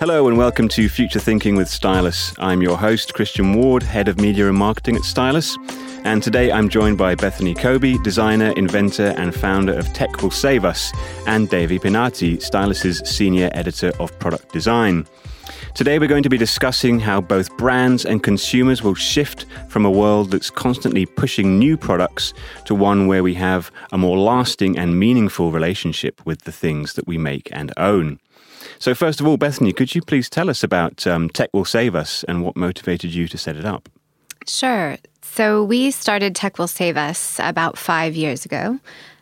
Hello and welcome to Future Thinking with Stylus. I'm your host, Christian Ward, Head of Media and Marketing at Stylus. And today I'm joined by Bethany Koby, designer, inventor, and founder of Tech Will Save Us, and Dewi Pinatih, Stylus's senior editor of product design. Today, we're going to be discussing how both brands and consumers will shift from a world that's constantly pushing new products to one where we have a more lasting and meaningful relationship with the things that we make and own. So, first of all, Bethany, could you please tell us about um, Tech Will Save Us and what motivated you to set it up? Sure. So, we started Tech Will Save Us about five years ago.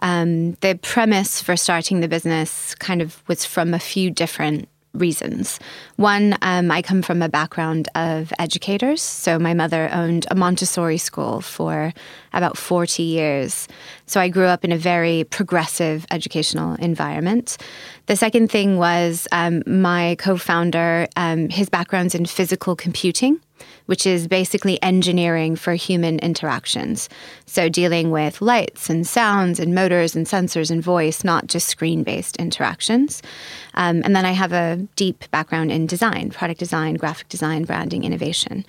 Um, the premise for starting the business kind of was from a few different reasons. One, um, I come from a background of educators. So my mother owned a Montessori school for about 40 years. So I grew up in a very progressive educational environment. The second thing was um, my co founder, um, his background's in physical computing which is basically engineering for human interactions. So, dealing with lights and sounds and motors and sensors and voice, not just screen based interactions. Um, and then I have a deep background in design, product design, graphic design, branding, innovation.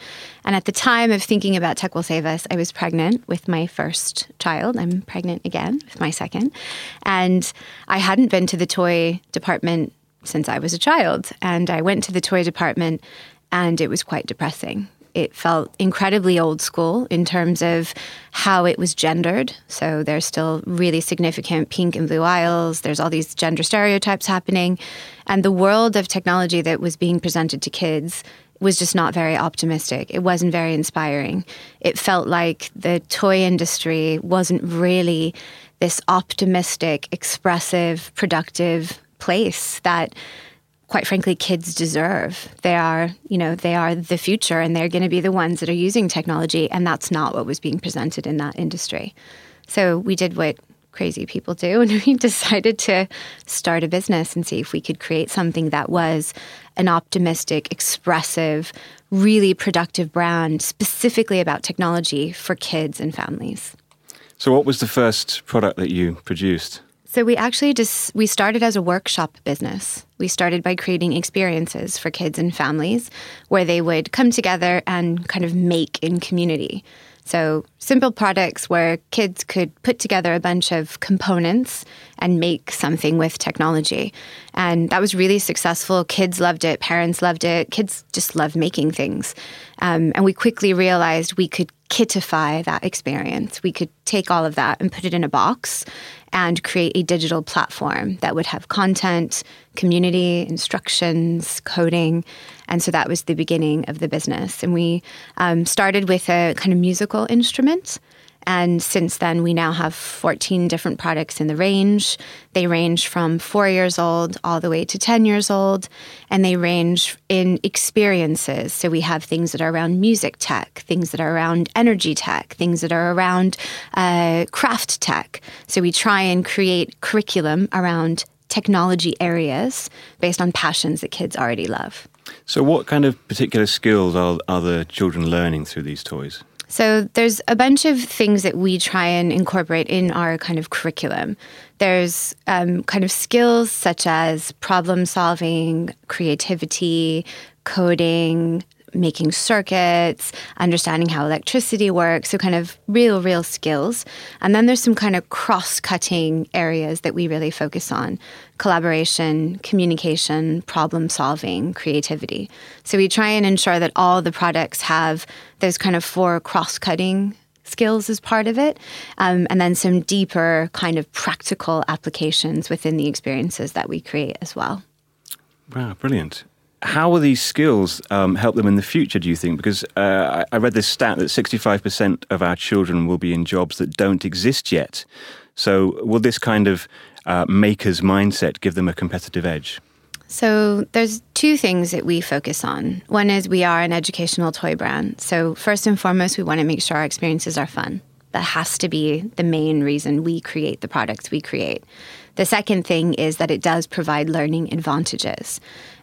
And at the time of thinking about Tech Will Save Us, I was pregnant with my first child. I'm pregnant again with my second. And I hadn't been to the toy department since I was a child. And I went to the toy department and it was quite depressing it felt incredibly old school in terms of how it was gendered. So there's still really significant pink and blue aisles. There's all these gender stereotypes happening. And the world of technology that was being presented to kids was just not very optimistic. It wasn't very inspiring. It felt like the toy industry wasn't really this optimistic, expressive, productive place that quite frankly kids deserve. They are, you know, they are the future and they're going to be the ones that are using technology and that's not what was being presented in that industry. So we did what crazy people do and we decided to start a business and see if we could create something that was an optimistic, expressive, really productive brand specifically about technology for kids and families. So what was the first product that you produced? So we actually just we started as a workshop business. We started by creating experiences for kids and families where they would come together and kind of make in community. So simple products where kids could put together a bunch of components and make something with technology. And that was really successful. Kids loved it, parents loved it. Kids just love making things. Um, and we quickly realized we could kitify that experience. We could take all of that and put it in a box and create a digital platform that would have content, community, instructions, coding. And so that was the beginning of the business. And we um, started with a kind of musical instrument. And since then, we now have 14 different products in the range. They range from four years old all the way to 10 years old, and they range in experiences. So we have things that are around music tech, things that are around energy tech, things that are around uh, craft tech. So we try and create curriculum around technology areas based on passions that kids already love. So, what kind of particular skills are, are the children learning through these toys? So there's a bunch of things that we try and incorporate in our kind of curriculum. There's um, kind of skills such as problem solving, creativity, coding, making circuits, understanding how electricity works, so kind of real, real skills. And then there's some kind of cross cutting areas that we really focus on collaboration, communication, problem solving, creativity. So we try and ensure that all the products have those kind of four cross cutting skills as part of it, um, and then some deeper kind of practical applications within the experiences that we create as well. Wow, brilliant how will these skills um, help them in the future, do you think? Because uh, I read this stat that 65% of our children will be in jobs that don't exist yet. So, will this kind of uh, maker's mindset give them a competitive edge? So, there's two things that we focus on. One is we are an educational toy brand. So, first and foremost, we want to make sure our experiences are fun. That has to be the main reason we create the products we create. The second thing is that it does provide learning advantages.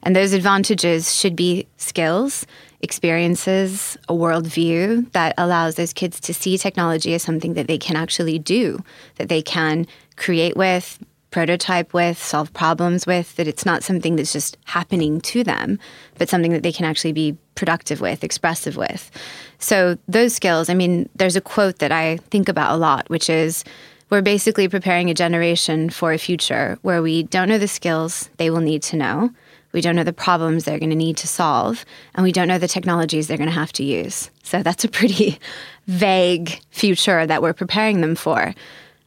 And those advantages should be skills, experiences, a worldview that allows those kids to see technology as something that they can actually do, that they can create with, prototype with, solve problems with, that it's not something that's just happening to them, but something that they can actually be productive with, expressive with. So, those skills, I mean, there's a quote that I think about a lot, which is we're basically preparing a generation for a future where we don't know the skills they will need to know. We don't know the problems they're going to need to solve, and we don't know the technologies they're going to have to use. So that's a pretty vague future that we're preparing them for.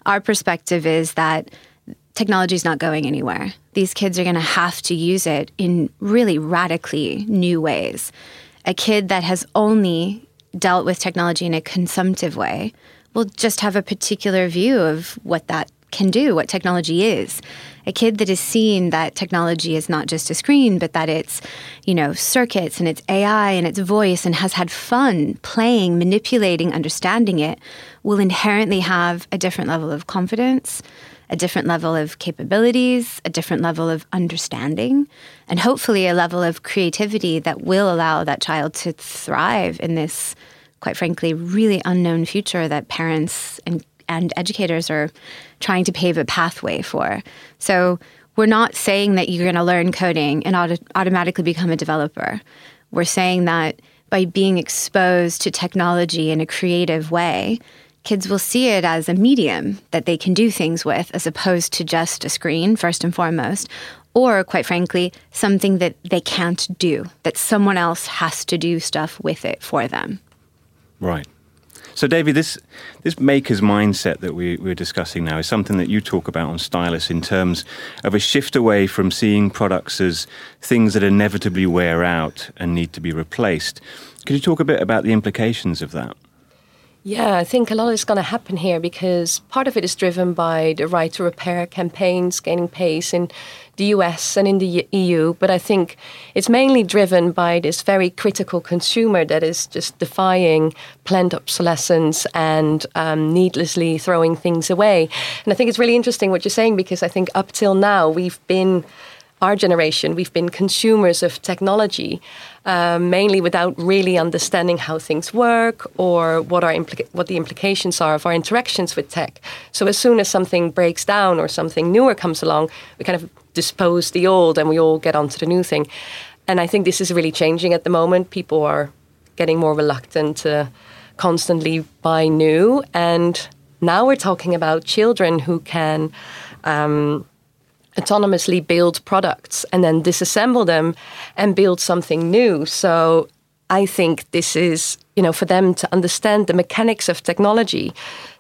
Our perspective is that technology is not going anywhere. These kids are going to have to use it in really radically new ways. A kid that has only dealt with technology in a consumptive way will just have a particular view of what that can do, what technology is. A kid that has seen that technology is not just a screen, but that it's, you know, circuits and it's AI and it's voice and has had fun playing, manipulating, understanding it, will inherently have a different level of confidence, a different level of capabilities, a different level of understanding, and hopefully a level of creativity that will allow that child to thrive in this, quite frankly, really unknown future that parents and and educators are trying to pave a pathway for. So we're not saying that you're going to learn coding and auto- automatically become a developer. We're saying that by being exposed to technology in a creative way, kids will see it as a medium that they can do things with as opposed to just a screen, first and foremost, or quite frankly, something that they can't do, that someone else has to do stuff with it for them. Right. So, David, this this maker's mindset that we, we're discussing now is something that you talk about on Stylus in terms of a shift away from seeing products as things that inevitably wear out and need to be replaced. Could you talk a bit about the implications of that? Yeah, I think a lot is going to happen here because part of it is driven by the right to repair campaigns gaining pace in the US and in the EU. But I think it's mainly driven by this very critical consumer that is just defying planned obsolescence and um, needlessly throwing things away. And I think it's really interesting what you're saying because I think up till now we've been our generation, we've been consumers of technology, um, mainly without really understanding how things work or what our what the implications are of our interactions with tech. So as soon as something breaks down or something newer comes along, we kind of dispose the old and we all get onto the new thing. And I think this is really changing at the moment. People are getting more reluctant to constantly buy new, and now we're talking about children who can. Um, autonomously build products and then disassemble them and build something new. So I think this is, you know, for them to understand the mechanics of technology,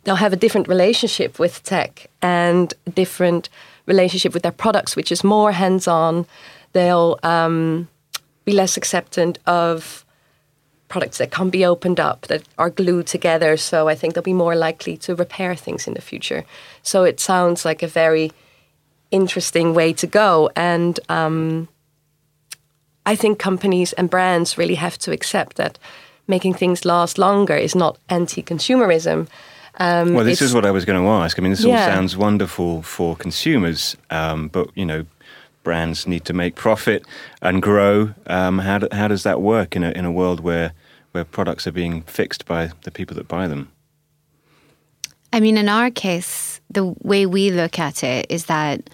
they'll have a different relationship with tech and different relationship with their products, which is more hands on. They'll um, be less acceptant of products that can't be opened up, that are glued together. So I think they'll be more likely to repair things in the future. So it sounds like a very interesting way to go. And um, I think companies and brands really have to accept that making things last longer is not anti consumerism. Um, well, this is what I was going to ask. I mean, this yeah. all sounds wonderful for consumers, um, but you know, brands need to make profit and grow. Um, how, do, how does that work in a in a world where where products are being fixed by the people that buy them? I mean, in our case, the way we look at it is that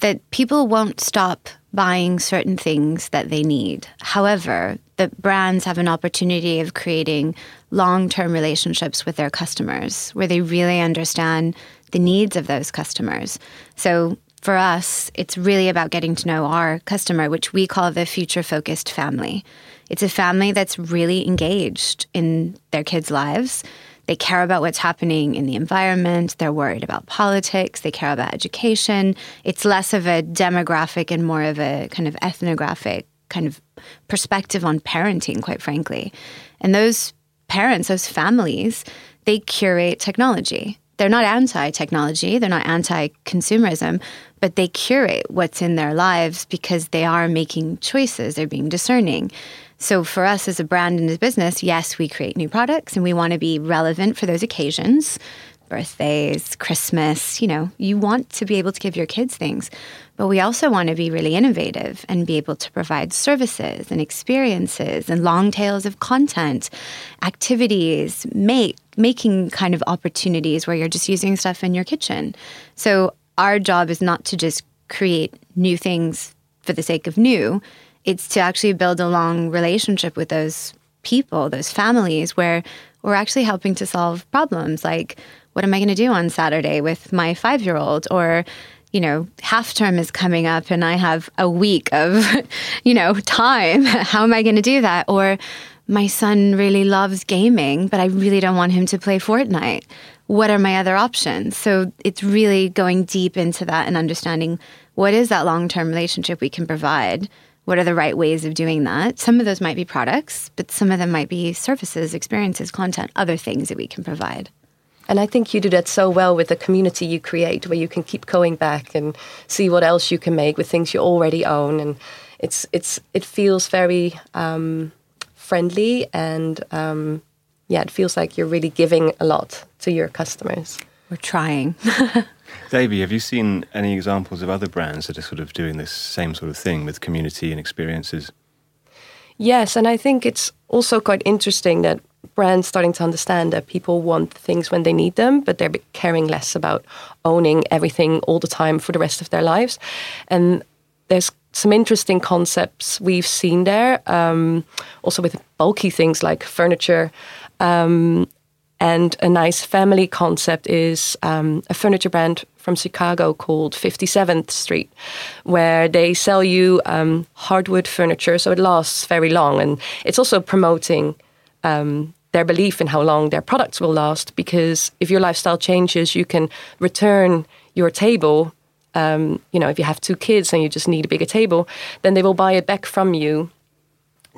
that people won't stop buying certain things that they need. However, the brands have an opportunity of creating long-term relationships with their customers where they really understand the needs of those customers. So for us, it's really about getting to know our customer, which we call the future focused family. It's a family that's really engaged in their kids' lives they care about what's happening in the environment. They're worried about politics. They care about education. It's less of a demographic and more of a kind of ethnographic kind of perspective on parenting, quite frankly. And those parents, those families, they curate technology. They're not anti technology, they're not anti consumerism, but they curate what's in their lives because they are making choices, they're being discerning. So for us as a brand and as a business, yes, we create new products and we want to be relevant for those occasions. Birthdays, Christmas, you know, you want to be able to give your kids things. But we also want to be really innovative and be able to provide services and experiences and long tails of content, activities, make making kind of opportunities where you're just using stuff in your kitchen. So our job is not to just create new things for the sake of new. It's to actually build a long relationship with those people, those families, where we're actually helping to solve problems like what am I going to do on Saturday with my five year old? Or, you know, half term is coming up and I have a week of, you know, time. How am I going to do that? Or, my son really loves gaming, but I really don't want him to play Fortnite. What are my other options? So it's really going deep into that and understanding what is that long term relationship we can provide what are the right ways of doing that? Some of those might be products, but some of them might be services, experiences, content, other things that we can provide. And I think you do that so well with the community you create, where you can keep going back and see what else you can make with things you already own, and it's it's it feels very um, friendly, and um, yeah, it feels like you're really giving a lot to your customers. We're trying. Dewi, have you seen any examples of other brands that are sort of doing this same sort of thing with community and experiences? Yes, and I think it's also quite interesting that brands starting to understand that people want things when they need them, but they're caring less about owning everything all the time for the rest of their lives. And there's some interesting concepts we've seen there, um, also with bulky things like furniture. Um, and a nice family concept is um, a furniture brand from Chicago called 57th Street, where they sell you um, hardwood furniture, so it lasts very long. And it's also promoting um, their belief in how long their products will last, because if your lifestyle changes, you can return your table. Um, you know, if you have two kids and you just need a bigger table, then they will buy it back from you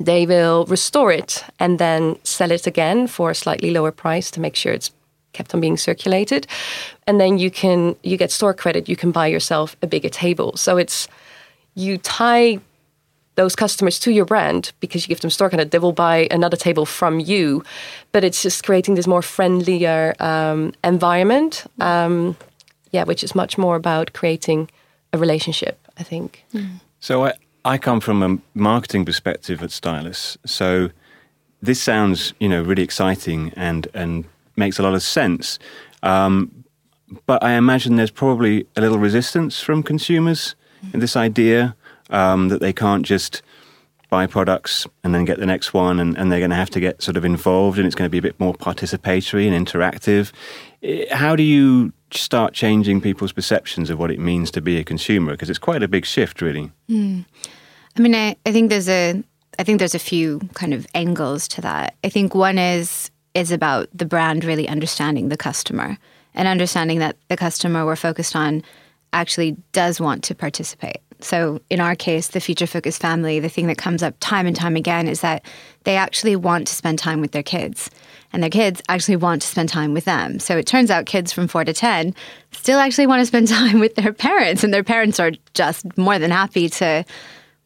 they will restore it and then sell it again for a slightly lower price to make sure it's kept on being circulated. And then you can you get store credit you can buy yourself a bigger table. So it's you tie those customers to your brand because you give them store credit they will buy another table from you. But it's just creating this more friendlier um, environment um, yeah which is much more about creating a relationship i think. Mm. so I, I come from a marketing perspective at Stylus, so this sounds, you know, really exciting and and makes a lot of sense. Um, but I imagine there's probably a little resistance from consumers in this idea um, that they can't just buy products and then get the next one, and, and they're going to have to get sort of involved, and it's going to be a bit more participatory and interactive. How do you start changing people's perceptions of what it means to be a consumer? Because it's quite a big shift, really. Mm. I mean, I, I think there's a I think there's a few kind of angles to that. I think one is is about the brand really understanding the customer and understanding that the customer we're focused on actually does want to participate. So in our case, the future focused family, the thing that comes up time and time again is that they actually want to spend time with their kids and their kids actually want to spend time with them. So it turns out kids from 4 to 10 still actually want to spend time with their parents and their parents are just more than happy to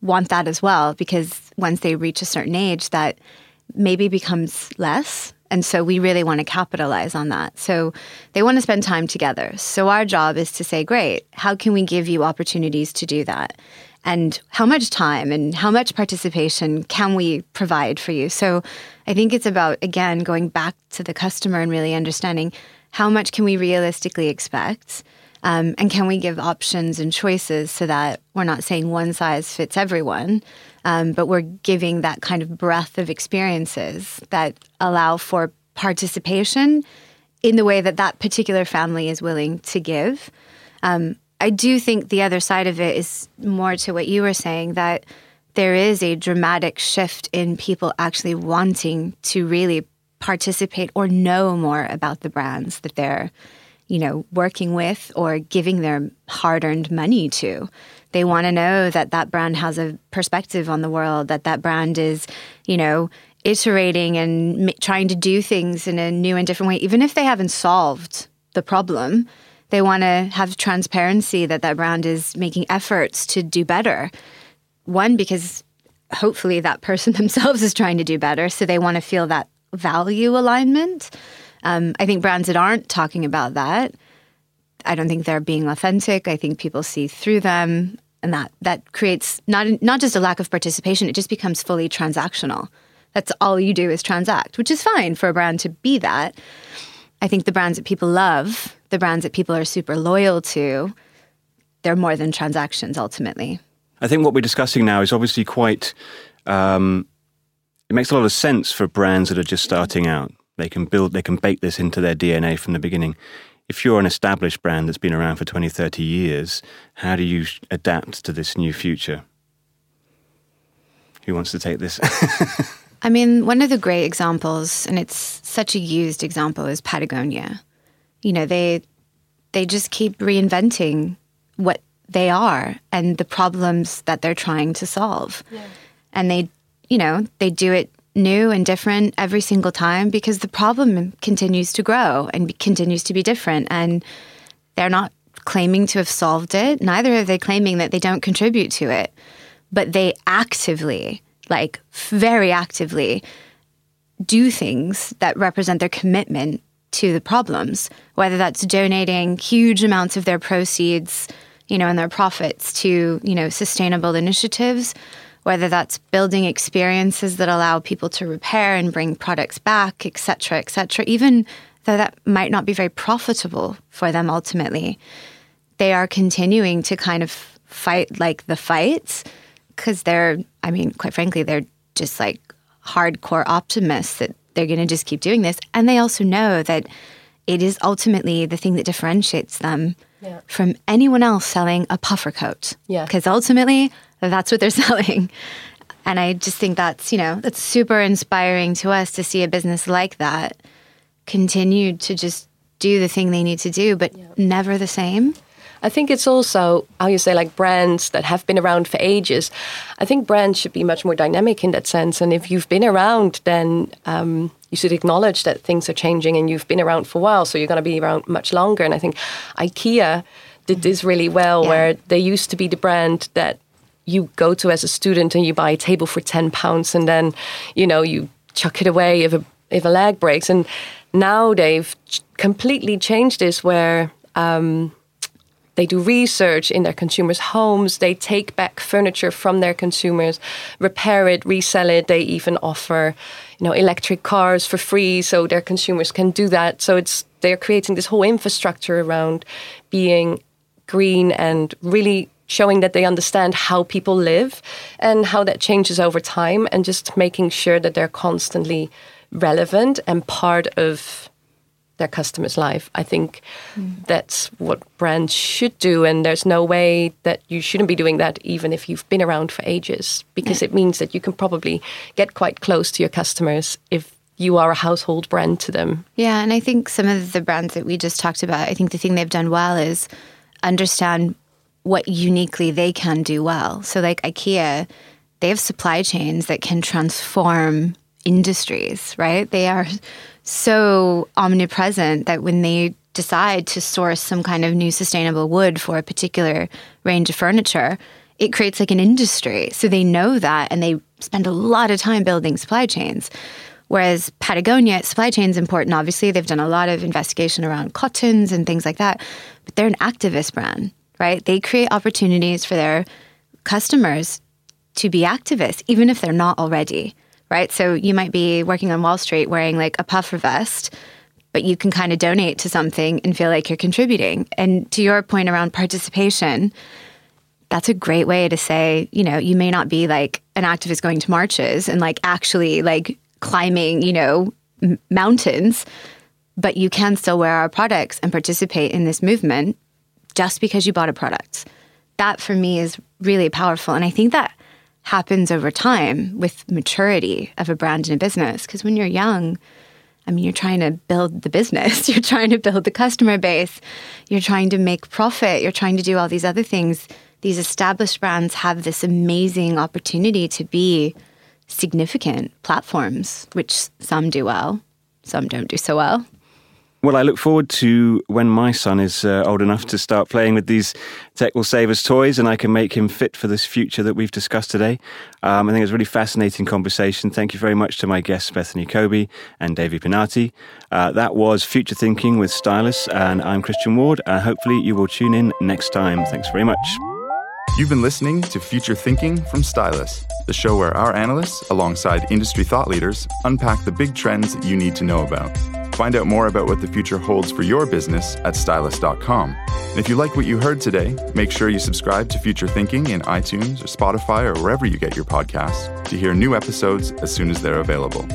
want that as well because once they reach a certain age that maybe becomes less and so we really want to capitalize on that. So they want to spend time together. So our job is to say, great, how can we give you opportunities to do that? And how much time and how much participation can we provide for you? So I think it's about, again, going back to the customer and really understanding how much can we realistically expect? Um, and can we give options and choices so that we're not saying one size fits everyone, um, but we're giving that kind of breadth of experiences that allow for participation in the way that that particular family is willing to give. Um, I do think the other side of it is more to what you were saying that there is a dramatic shift in people actually wanting to really participate or know more about the brands that they're you know, working with or giving their hard earned money to. They want to know that that brand has a perspective on the world, that that brand is, you know, iterating and trying to do things in a new and different way, even if they haven't solved the problem. They want to have transparency that that brand is making efforts to do better. One, because hopefully that person themselves is trying to do better. So they want to feel that value alignment. Um, I think brands that aren't talking about that, I don't think they're being authentic. I think people see through them, and that that creates not not just a lack of participation. It just becomes fully transactional. That's all you do is transact, which is fine for a brand to be that. I think the brands that people love, the brands that people are super loyal to, they're more than transactions ultimately. I think what we're discussing now is obviously quite. Um, it makes a lot of sense for brands that are just starting out. They can build, they can bake this into their DNA from the beginning. If you're an established brand that's been around for 20, 30 years, how do you adapt to this new future? Who wants to take this? I mean, one of the great examples, and it's such a used example, is Patagonia. You know, they they just keep reinventing what they are and the problems that they're trying to solve. Yeah. And they, you know, they do it new and different every single time because the problem continues to grow and continues to be different. And they're not claiming to have solved it. Neither are they claiming that they don't contribute to it. But they actively, like very actively, do things that represent their commitment to the problems, whether that's donating huge amounts of their proceeds, you know, and their profits to, you know, sustainable initiatives, whether that's building experiences that allow people to repair and bring products back, et cetera, et cetera, even though that might not be very profitable for them ultimately. They are continuing to kind of fight like the fights because they're, I mean, quite frankly, they're just like hardcore optimists that they're going to just keep doing this. And they also know that it is ultimately the thing that differentiates them yeah. from anyone else selling a puffer coat. Yeah. Because ultimately, that's what they're selling. And I just think that's, you know, that's super inspiring to us to see a business like that continue to just do the thing they need to do, but yeah. never the same. I think it's also how you say like brands that have been around for ages. I think brands should be much more dynamic in that sense. And if you've been around, then um, you should acknowledge that things are changing and you've been around for a while, so you're going to be around much longer. And I think IKEA did this really well, yeah. where they used to be the brand that you go to as a student and you buy a table for 10 pounds and then, you know, you chuck it away if a, if a leg breaks. And now they've completely changed this where um, they do research in their consumers' homes. They take back furniture from their consumers, repair it, resell it. They even offer, you know, electric cars for free so their consumers can do that. So it's they're creating this whole infrastructure around being green and really showing that they understand how people live and how that changes over time and just making sure that they're constantly relevant and part of their customer's life. I think mm. that's what brands should do, and there's no way that you shouldn't be doing that, even if you've been around for ages, because yeah. it means that you can probably get quite close to your customers if you are a household brand to them. Yeah, and I think some of the brands that we just talked about, I think the thing they've done well is understand what uniquely they can do well. So, like IKEA, they have supply chains that can transform industries, right? They are so omnipresent that when they decide to source some kind of new sustainable wood for a particular range of furniture, it creates like an industry. So they know that and they spend a lot of time building supply chains. Whereas Patagonia, supply chain is important. Obviously, they've done a lot of investigation around cottons and things like that, but they're an activist brand right? They create opportunities for their customers to be activists, even if they're not already, right? So you might be working on Wall Street wearing like a puffer vest, but you can kind of donate to something and feel like you're contributing. And to your point around participation, that's a great way to say, you know, you may not be like an activist going to marches and like actually like climbing, you know, m- mountains, but you can still wear our products and participate in this movement just because you bought a product. That for me is really powerful. And I think that happens over time with maturity of a brand and a business. Because when you're young, I mean, you're trying to build the business, you're trying to build the customer base, you're trying to make profit, you're trying to do all these other things. These established brands have this amazing opportunity to be significant platforms, which some do well, some don't do so well. Well, I look forward to when my son is uh, old enough to start playing with these Tech Will Save Us toys and I can make him fit for this future that we've discussed today. Um, I think it was a really fascinating conversation. Thank you very much to my guests, Bethany Koby and Dewi Pinatih. Uh, that was Future Thinking with Stylus, and I'm Christian Ward. And hopefully, you will tune in next time. Thanks very much. You've been listening to Future Thinking from Stylus, the show where our analysts, alongside industry thought leaders, unpack the big trends that you need to know about. Find out more about what the future holds for your business at stylus.com. And if you like what you heard today, make sure you subscribe to Future Thinking in iTunes or Spotify or wherever you get your podcasts to hear new episodes as soon as they're available.